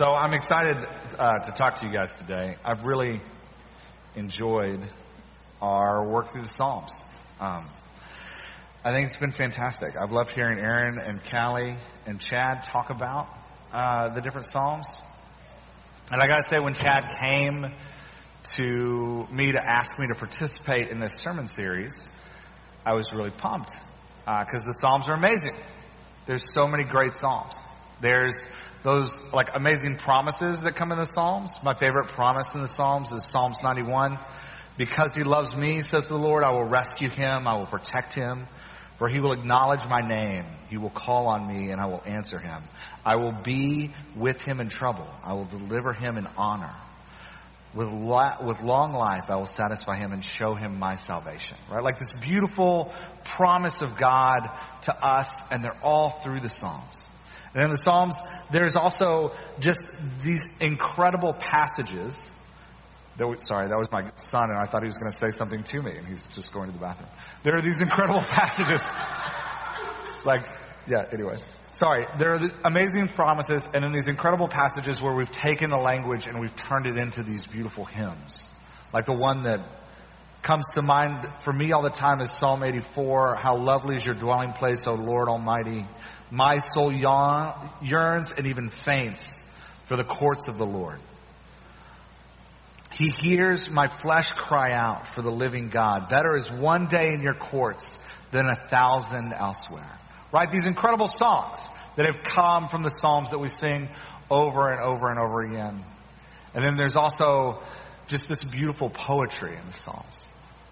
So I'm excited uh, to talk to you guys today. I've really enjoyed our work through the Psalms. Um, I think it's been fantastic. I've loved hearing Aaron and Callie and Chad talk about uh, the different Psalms. And I got to say, when Chad came to me to ask me to participate in this sermon series, I was really pumped because uh, the Psalms are amazing. There's so many great Psalms. There's those like amazing promises that come in the Psalms. My favorite promise in the Psalms is Psalms 91. Because he loves me, says the Lord, I will rescue him, I will protect him, for he will acknowledge my name. He will call on me and I will answer him. I will be with him in trouble. I will deliver him in honor. With, with long life, I will satisfy him and show him my salvation. Right? Like this beautiful promise of God to us, and they're all through the Psalms. And in the Psalms, there's also just these incredible passages. That was, sorry, that was my son, and I thought he was going to say something to me, and he's just going to the bathroom. There are these incredible passages. like, yeah, anyway. Sorry, there are amazing promises, and then these incredible passages where we've taken the language and we've turned it into these beautiful hymns. Like the one that comes to mind for me all the time is Psalm 84. How lovely is your dwelling place, O Lord Almighty. My soul yearns and even faints for the courts of the Lord. He hears my flesh cry out for the living God. Better is one day in your courts than a thousand elsewhere. Right? These incredible songs that have come from the Psalms that we sing over and over and over again. And then there's also just this beautiful poetry in the Psalms.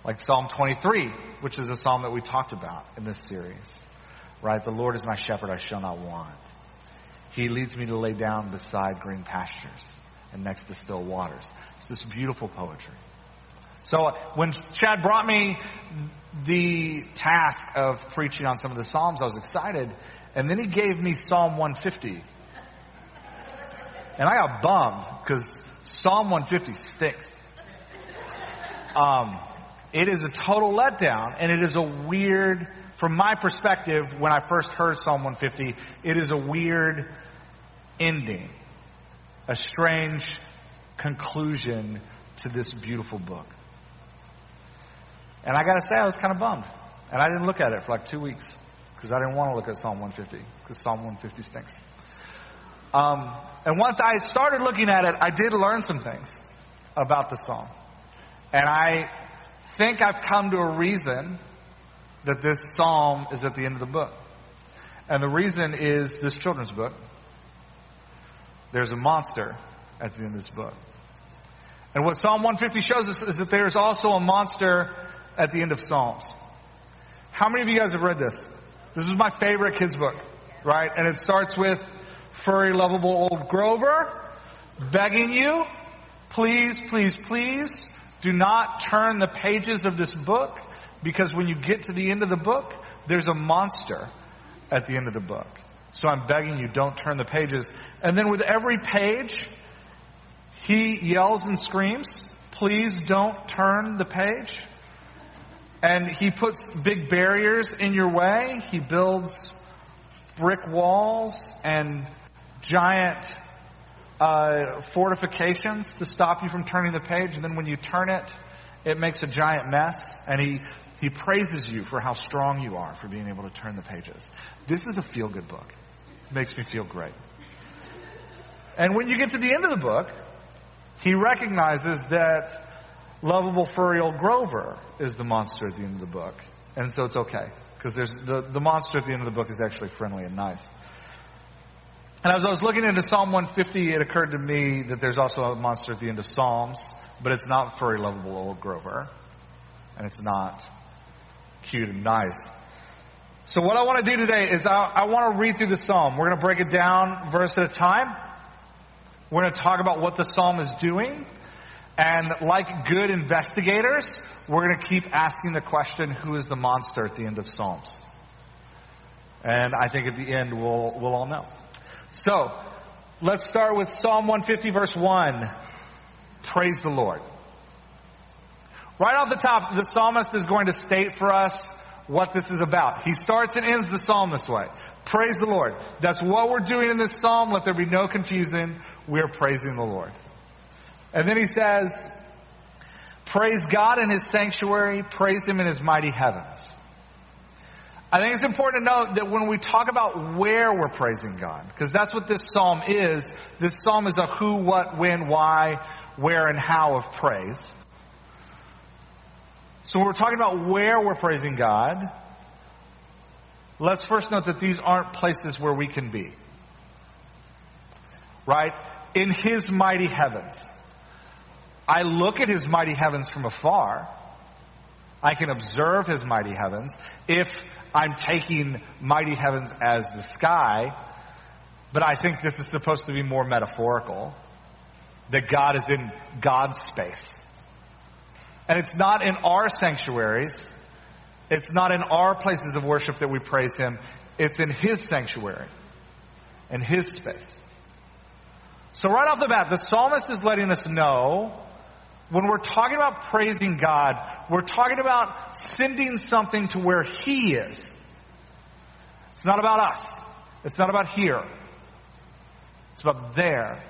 Like Psalm 23, which is a psalm that we talked about in this series right? The Lord is my shepherd, I shall not want. He leads me to lay down beside green pastures and next to still waters. It's this beautiful poetry. So when Chad brought me the task of preaching on some of the Psalms, I was excited. And then he gave me Psalm 150. And I got bummed because Psalm 150 stinks. Um, it is a total letdown and it is a weird from my perspective, when I first heard Psalm 150, it is a weird ending, a strange conclusion to this beautiful book. And I got to say, I was kind of bummed. And I didn't look at it for like two weeks because I didn't want to look at Psalm 150 because Psalm 150 stinks. Um, and once I started looking at it, I did learn some things about the psalm. And I think I've come to a reason that this psalm is at the end of the book. And the reason is this children's book. There's a monster at the end of this book. And what Psalm 150 shows us is that there's also a monster at the end of Psalms. How many of you guys have read this? This is my favorite kids book, right? And it starts with furry, lovable old Grover begging you, please, please, please, do not turn the pages of this book because when you get to the end of the book, there's a monster at the end of the book. So I'm begging you, don't turn the pages. And then with every page, he yells and screams, please don't turn the page. And he puts big barriers in your way. He builds brick walls and giant uh, fortifications to stop you from turning the page. And then when you turn it, it makes a giant mess. And he he praises you for how strong you are for being able to turn the pages. This is a feel good book. It makes me feel great. And when you get to the end of the book, he recognizes that lovable furry old Grover is the monster at the end of the book. And so it's okay. Because the, the monster at the end of the book is actually friendly and nice. And as I was looking into Psalm 150, it occurred to me that there's also a monster at the end of Psalms, but it's not furry, lovable old Grover. And it's not cute and nice. So what I want to do today is I, I want to read through the psalm. We're going to break it down verse at a time. We're going to talk about what the psalm is doing. And like good investigators, we're going to keep asking the question, who is the monster at the end of Psalms? And I think at the end we'll, we'll all know. So, let's start with Psalm 150 verse 1. Praise the Lord. Right off the top, the psalmist is going to state for us what this is about. He starts and ends the psalm this way. Praise the Lord. That's what we're doing in this psalm. Let there be no confusion. we are praising the Lord. And then he says, Praise God in his sanctuary, praise him in his mighty heavens. I think it's important to note that when we talk about where we're praising God, because that's what this psalm is, this psalm is a who, what, when, why, where, and how of praise. So when we're talking about where we're praising God, let's first note that these aren't places where we can be. Right? In His mighty heavens. I look at His mighty heavens from afar. I can observe His mighty heavens. If I'm taking mighty heavens as the sky, but I think this is supposed to be more metaphorical. That God is in God's space. And it's not in our sanctuaries. It's not in our places of worship that we praise Him. It's in His sanctuary, in His space. So right off the bat, the psalmist is letting us know when we're talking about praising God, we're talking about sending something to where He is. It's not about us. It's not about here. It's about there.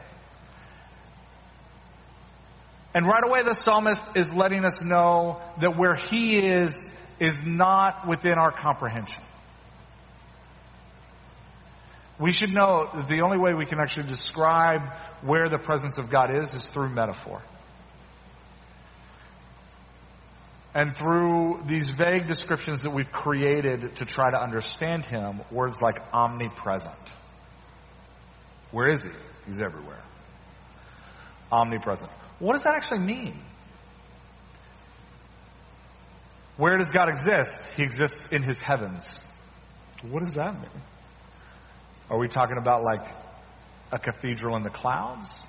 And right away, the psalmist is letting us know that where He is, is not within our comprehension. We should know that the only way we can actually describe where the presence of God is is through metaphor. And through these vague descriptions that we've created to try to understand Him, words like omnipresent. Where is He? He's everywhere. Omnipresent. What does that actually mean? Where does God exist? He exists in His heavens. What does that mean? Are we talking about like a cathedral in the clouds?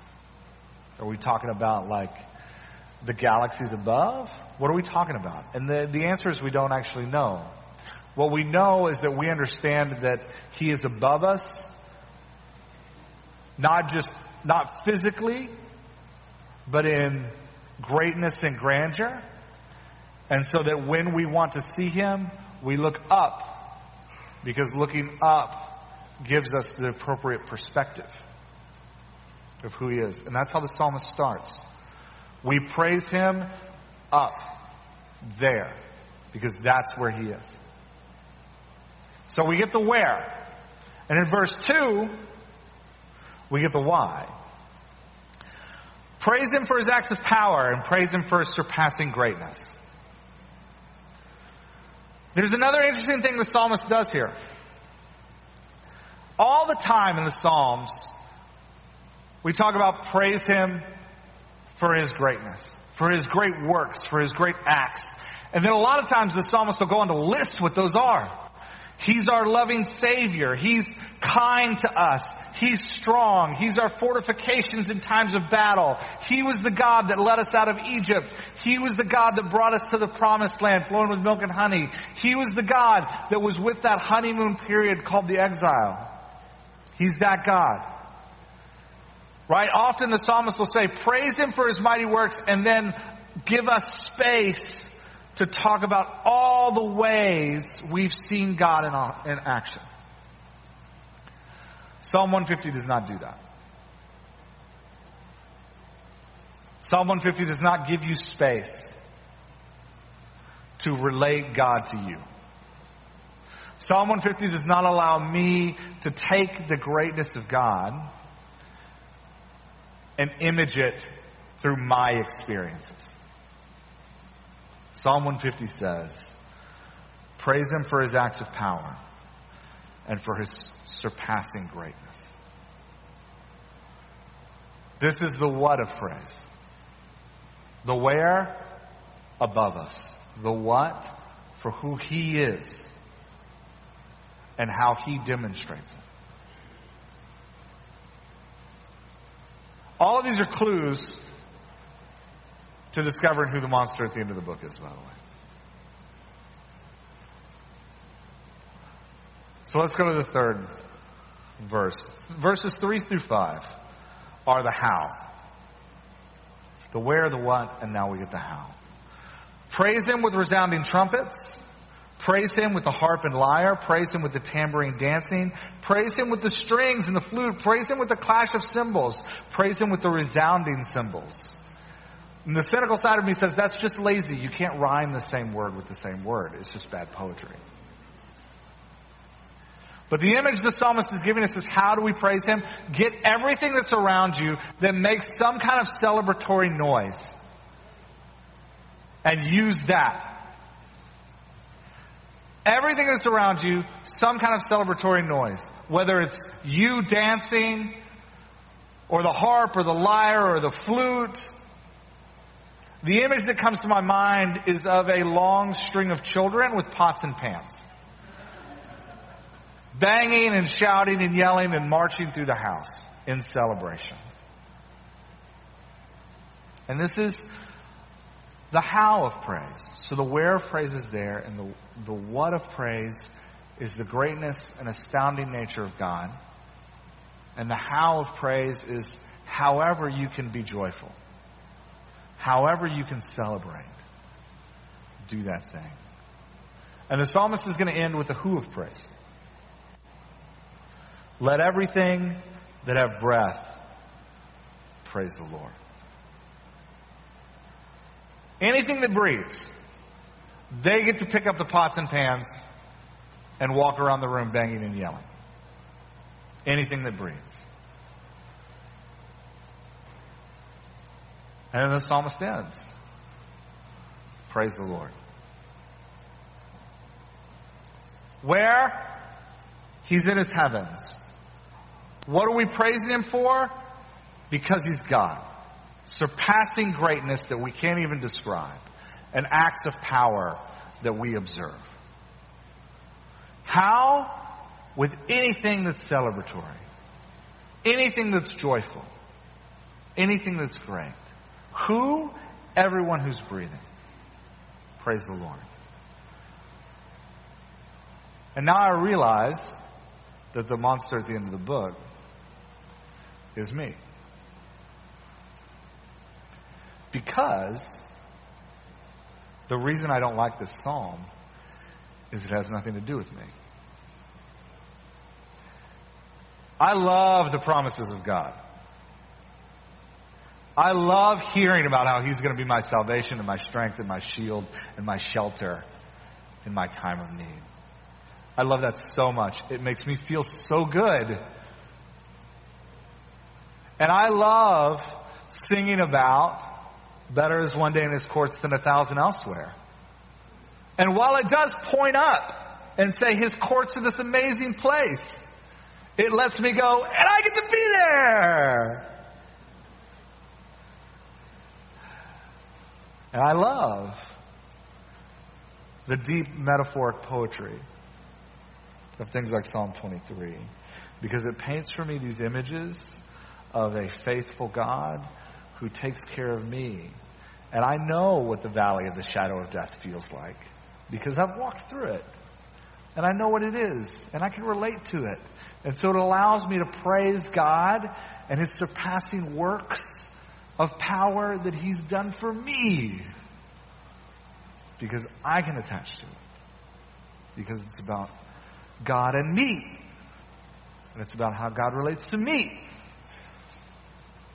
Are we talking about like the galaxies above? What are we talking about? And the, the answer is we don't actually know. What we know is that we understand that He is above us, not just, not physically, but in greatness and grandeur. And so that when we want to see Him, we look up, because looking up gives us the appropriate perspective of who He is. And that's how the psalmist starts. We praise him up there because that's where he is. So we get the where. And in verse 2, we get the why. Praise him for his acts of power and praise him for his surpassing greatness. There's another interesting thing the psalmist does here. All the time in the Psalms, we talk about praise him for his greatness, for his great works, for his great acts. And then a lot of times the psalmist will go on to list what those are. He's our loving Savior. He's kind to us. He's strong. He's our fortifications in times of battle. He was the God that led us out of Egypt. He was the God that brought us to the promised land flowing with milk and honey. He was the God that was with that honeymoon period called the exile. He's that God. Right? Often the psalmist will say, praise him for his mighty works, and then give us space to talk about all the ways we've seen God in, action. Psalm 150 does not do that. Psalm 150 does not give you space to relate God to you. Psalm 150 does not allow me to take the greatness of God and image it through my experiences. Psalm 150 says, Praise him for his acts of power and for his surpassing greatness. This is the what of praise. The where above us. The what for who he is and how he demonstrates it. All of these are clues to discovering who the monster at the end of the book is, by the way. So let's go to the third verse. Verses 3 through 5 are the how. The where, the what, and now we get the how. Praise him with resounding trumpets. Praise him with the harp and lyre. Praise him with the tambourine dancing. Praise him with the strings and the flute. Praise him with the clash of cymbals. Praise him with the resounding cymbals. And the cynical side of me says that's just lazy. You can't rhyme the same word with the same word. It's just bad poetry. But the image the psalmist is giving us is how do we praise him? Get everything that's around you that makes some kind of celebratory noise. And use that. Everything that's around you, some kind of celebratory noise. Whether it's you dancing, or the harp, or the lyre, or the flute. The image that comes to my mind is of a long string of children with pots and pans. Banging and shouting and yelling and marching through the house in celebration. And this is the how of praise. So the where of praise is there, and the, the what of praise is the greatness and astounding nature of God. And the how of praise is however you can be joyful, however you can celebrate. Do that thing. And the psalmist is going to end with the who of praise. Let everything that have breath praise the Lord. Anything that breathes, they get to pick up the pots and pans and walk around the room banging and yelling. Anything that breathes. And then the psalmist ends. Praise the Lord. Where? He's in his heavens. What are we praising him for? Because he's God surpassing greatness that we can't even describe, and acts of power that we observe. How? With anything that's celebratory, anything that's joyful, anything that's great. Who? Everyone who's breathing. Praise the Lord. And now I realize that the monster at the end of the book is me. Because the reason I don't like this psalm is it has nothing to do with me. I love the promises of God. I love hearing about how He's going to be my salvation and my strength and my shield and my shelter in my time of need. I love that so much. It makes me feel so good. And I love singing about Better is one day in his courts than a thousand elsewhere. And while it does point up and say his courts are this amazing place, it lets me go, and I get to be there. And I love the deep metaphoric poetry of things like Psalm 23 because it paints for me these images of a faithful God who takes care of me. And I know what the valley of the shadow of death feels like because I've walked through it. And I know what it is, and I can relate to it. And so it allows me to praise God and His surpassing works of power that He's done for me. Because I can attach to it. Because it's about God and me. And it's about how God relates to me.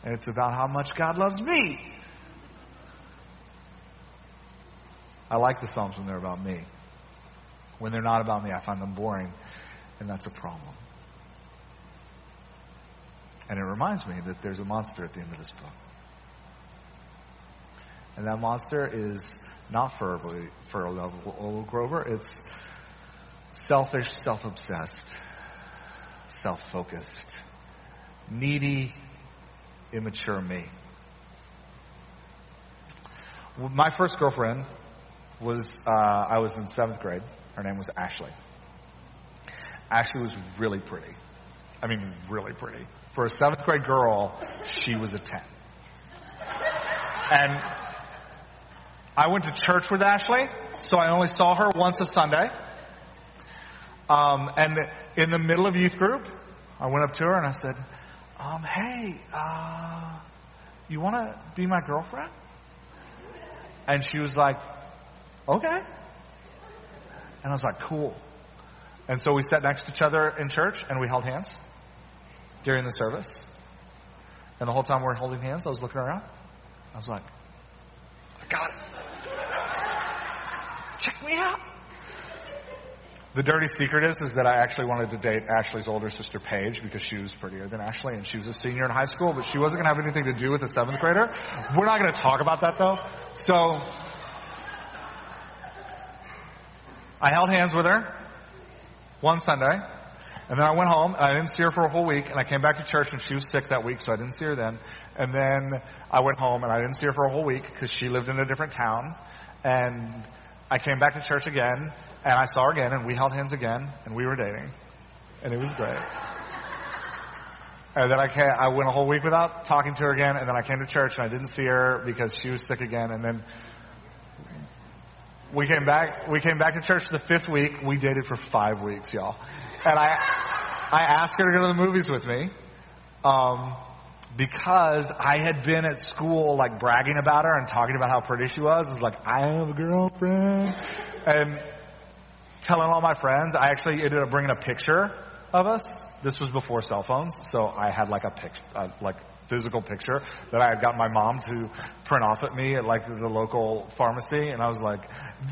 And it's about how much God loves me. I like the Psalms when they're about me. When they're not about me, I find them boring, and that's a problem. And it reminds me that there's a monster at the end of this book. And that monster is not for, for Old Grover, it's selfish, self obsessed, self focused, needy, immature me. My first girlfriend was, uh, I was in seventh grade. Her name was Ashley. Ashley was really pretty. I mean, really pretty. For a seventh grade girl, she was a 10. And I went to church with Ashley, so I only saw her once a Sunday. Um, and in the middle of youth group, I went up to her and I said, um, hey, uh, you want to be my girlfriend? And she was like, okay. And I was like, cool. And so we sat next to each other in church and we held hands during the service. And the whole time we were holding hands, I was looking around. I was like, I got it. Check me out. The dirty secret is, is that I actually wanted to date Ashley's older sister Paige because she was prettier than Ashley and she was a senior in high school, but she wasn't going to have anything to do with a seventh grader. We're not going to talk about that though. So, I held hands with her one Sunday, and then I went home, and I didn't see her for a whole week, and I came back to church, and she was sick that week, so I didn't see her then. And then I went home, and I didn't see her for a whole week because she lived in a different town, and I came back to church again, and I saw her again, and we held hands again, and we were dating, and it was great. And then I, came, I went a whole week without talking to her again, and then I came to church, and I didn't see her because she was sick again, and then we came back. We came back to church the fifth week. We dated for five weeks, y'all. And I, I asked her to go to the movies with me, um, because I had been at school like bragging about her and talking about how pretty she was. It's like I have a girlfriend, and telling all my friends. I actually ended up bringing a picture of us. This was before cell phones, so I had like a picture, uh, like physical picture that I had got my mom to print off at me at like the local pharmacy, and I was like,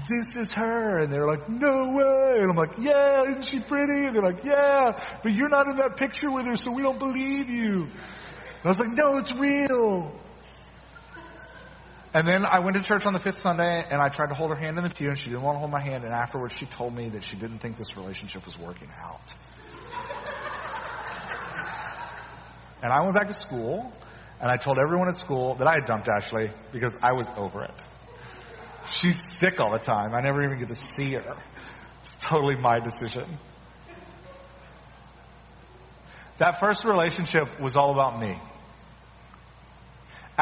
"This is her," and they're like, "No way!" And I'm like, "Yeah, isn't she pretty?" And they're like, "Yeah, but you're not in that picture with her, so we don't believe you." And I was like, "No, it's real." And then I went to church on the fifth Sunday, and I tried to hold her hand in the pew, and she didn't want to hold my hand. And afterwards, she told me that she didn't think this relationship was working out. And I went back to school, and I told everyone at school that I had dumped Ashley because I was over it. She's sick all the time. I never even get to see her. It's totally my decision. That first relationship was all about me.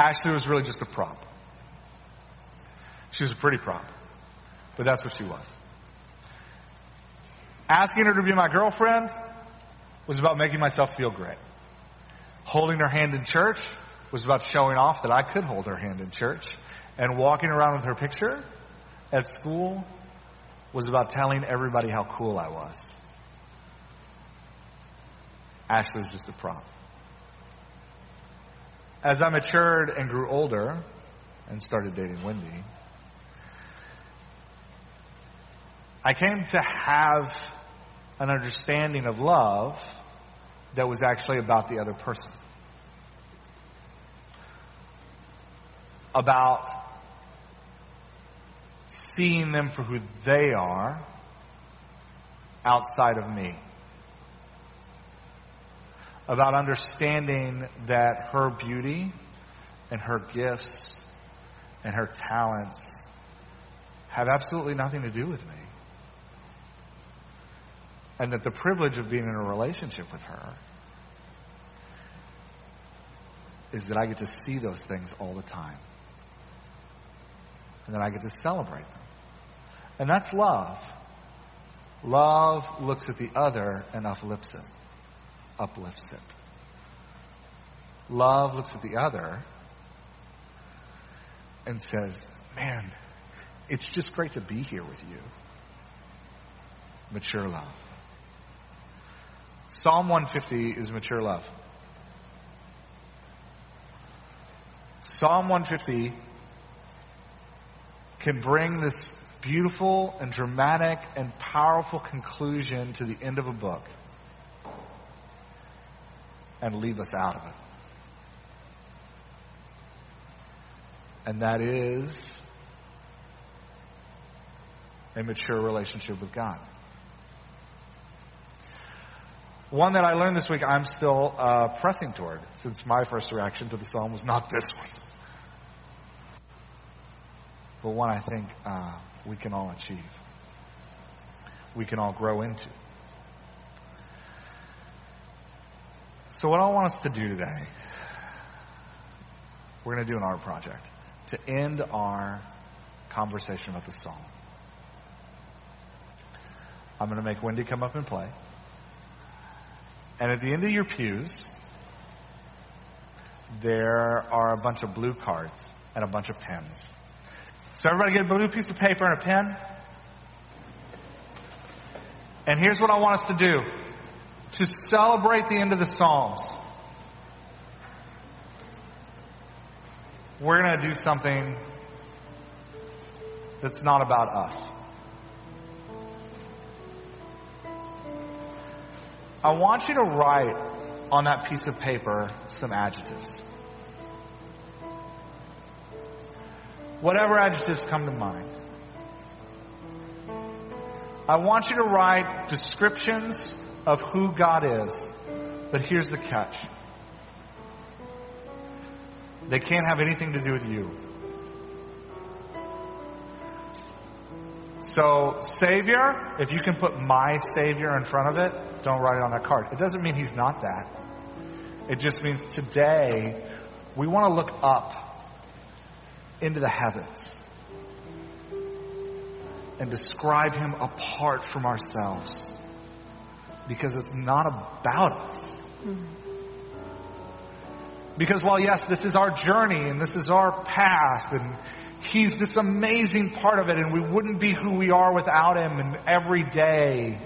Ashley was really just a prop. She was a pretty prop, but that's what she was. Asking her to be my girlfriend was about making myself feel great. Holding her hand in church was about showing off that I could hold her hand in church. And walking around with her picture at school was about telling everybody how cool I was. Ashley was just a prop. As I matured and grew older and started dating Wendy, I came to have an understanding of love that was actually about the other person. About seeing them for who they are outside of me. About understanding that her beauty and her gifts and her talents have absolutely nothing to do with me and that the privilege of being in a relationship with her is that I get to see those things all the time. And that I get to celebrate them. And that's love. Love looks at the other and uplifts it. Uplifts it. Love looks at the other and says, Man, it's just great to be here with you. Mature love. Psalm 150 is mature love. Psalm 150 can bring this beautiful and dramatic and powerful conclusion to the end of a book and leave us out of it. And that is a mature relationship with God. One that I learned this week, I'm still uh, pressing toward, since my first reaction to the psalm was not this one. But one I think uh, we can all achieve, we can all grow into. So, what I want us to do today, we're going to do an art project to end our conversation about the song. I'm going to make Wendy come up and play. And at the end of your pews, there are a bunch of blue cards and a bunch of pens. So everybody get a blue piece of paper and a pen. And here's what I want us to do to celebrate the end of the Psalms. We're going to do something that's not about us. I want you to write on that piece of paper some adjectives. Whatever adjectives come to mind. I want you to write descriptions of who God is. But here's the catch they can't have anything to do with you. So, Savior, if you can put my Savior in front of it, don't write it on that card. It doesn't mean He's not that. It just means today we want to look up into the heavens and describe Him apart from ourselves because it's not about us. Mm-hmm. Because while, yes, this is our journey and this is our path and He's this amazing part of it and we wouldn't be who we are without Him and every day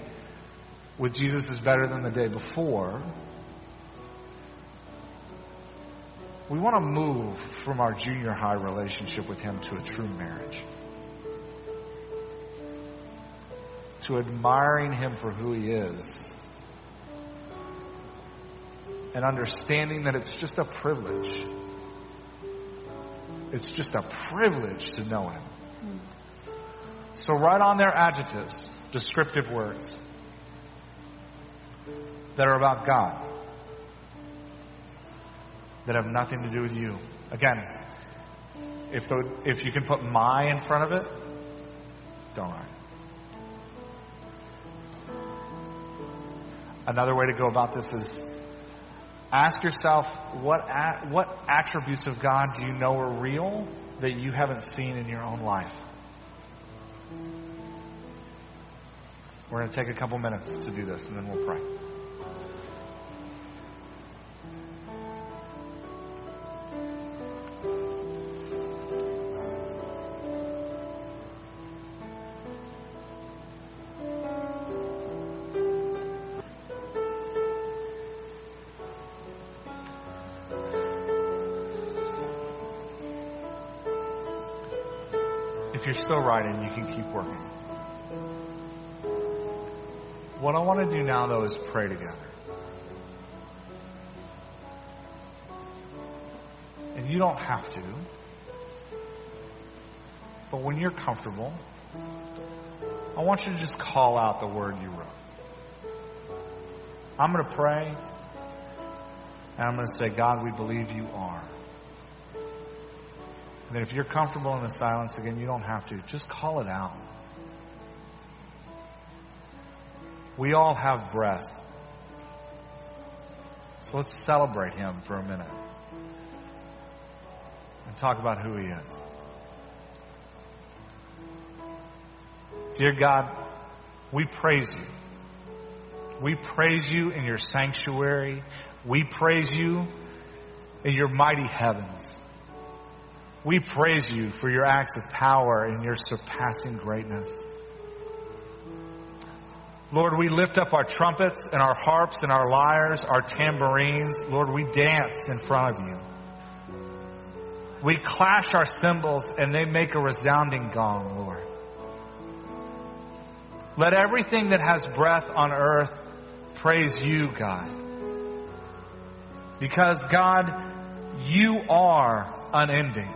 with Jesus is better than the day before. We want to move from our junior high relationship with Him to a true marriage. To admiring Him for who He is and understanding that it's just a privilege. It's just a privilege to know Him. So write on there adjectives, descriptive words that are about God, that have nothing to do with you. Again, if, the, if you can put my in front of it, don't write. Another way to go about this is ask yourself what, what attributes of God do you know are real that you haven't seen in your own life? We're going to take a couple minutes to do this and then we'll pray. Still writing, you can keep working. What I want to do now, though, is pray together. And you don't have to. But when you're comfortable, I want you to just call out the word you wrote. I'm going to pray, and I'm going to say, God, we believe you are. And then if you're comfortable in the silence again, you don't have to. Just call it out. We all have breath. So let's celebrate him for a minute and talk about who he is. Dear God, we praise you. We praise you in your sanctuary. We praise you in your mighty heavens. We praise you for your acts of power and your surpassing greatness. Lord, we lift up our trumpets and our harps and our lyres, our tambourines. Lord, we dance in front of you. We clash our cymbals and they make a resounding gong, Lord. Let everything that has breath on earth praise you, God. Because, God, you are unending.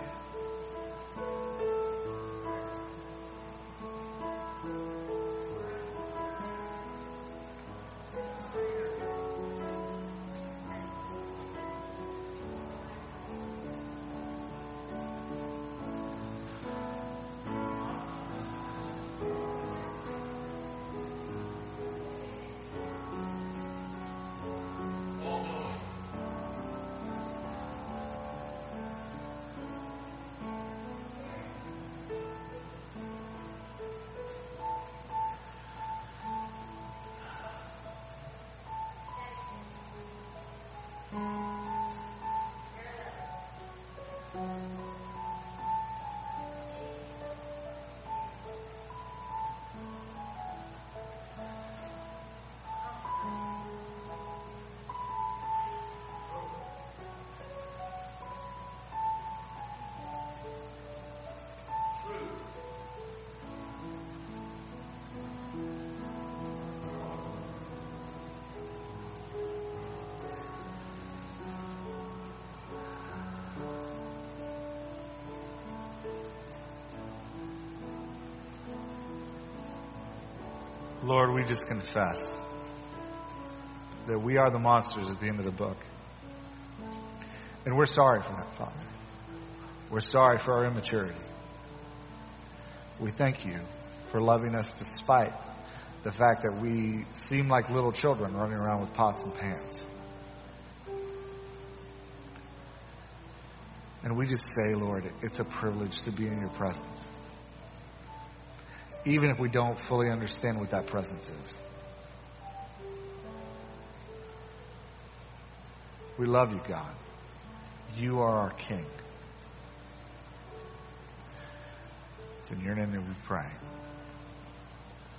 Lord, we just confess that we are the monsters at the end of the book. And we're sorry for that, Father. We're sorry for our immaturity. We thank you for loving us despite the fact that we seem like little children running around with pots and pans. And we just say, Lord, it's a privilege to be in your presence. Even if we don't fully understand what that presence is. We love you, God. You are our King. It's in your name that we pray.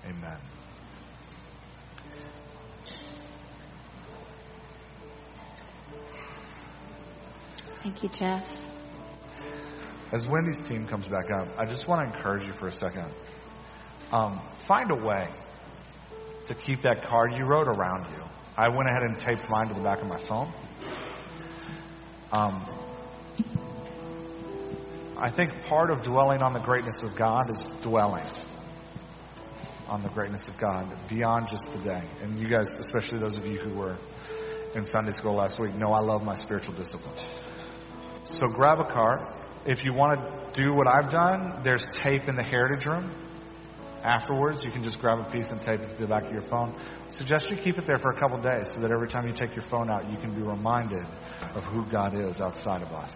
Amen. Thank you, Jeff. As Wendy's team comes back up, I just want to encourage you for a second. Um, find a way to keep that card you wrote around you. I went ahead and taped mine to the back of my phone. Um, I think part of dwelling on the greatness of God is dwelling on the greatness of God beyond just today. And you guys, especially those of you who were in Sunday school last week, know I love my spiritual disciplines. So grab a card. If you want to do what I've done, there's tape in the heritage room. Afterwards, you can just grab a piece and tape it to the back of your phone. I suggest you keep it there for a couple days so that every time you take your phone out, you can be reminded of who God is outside of us.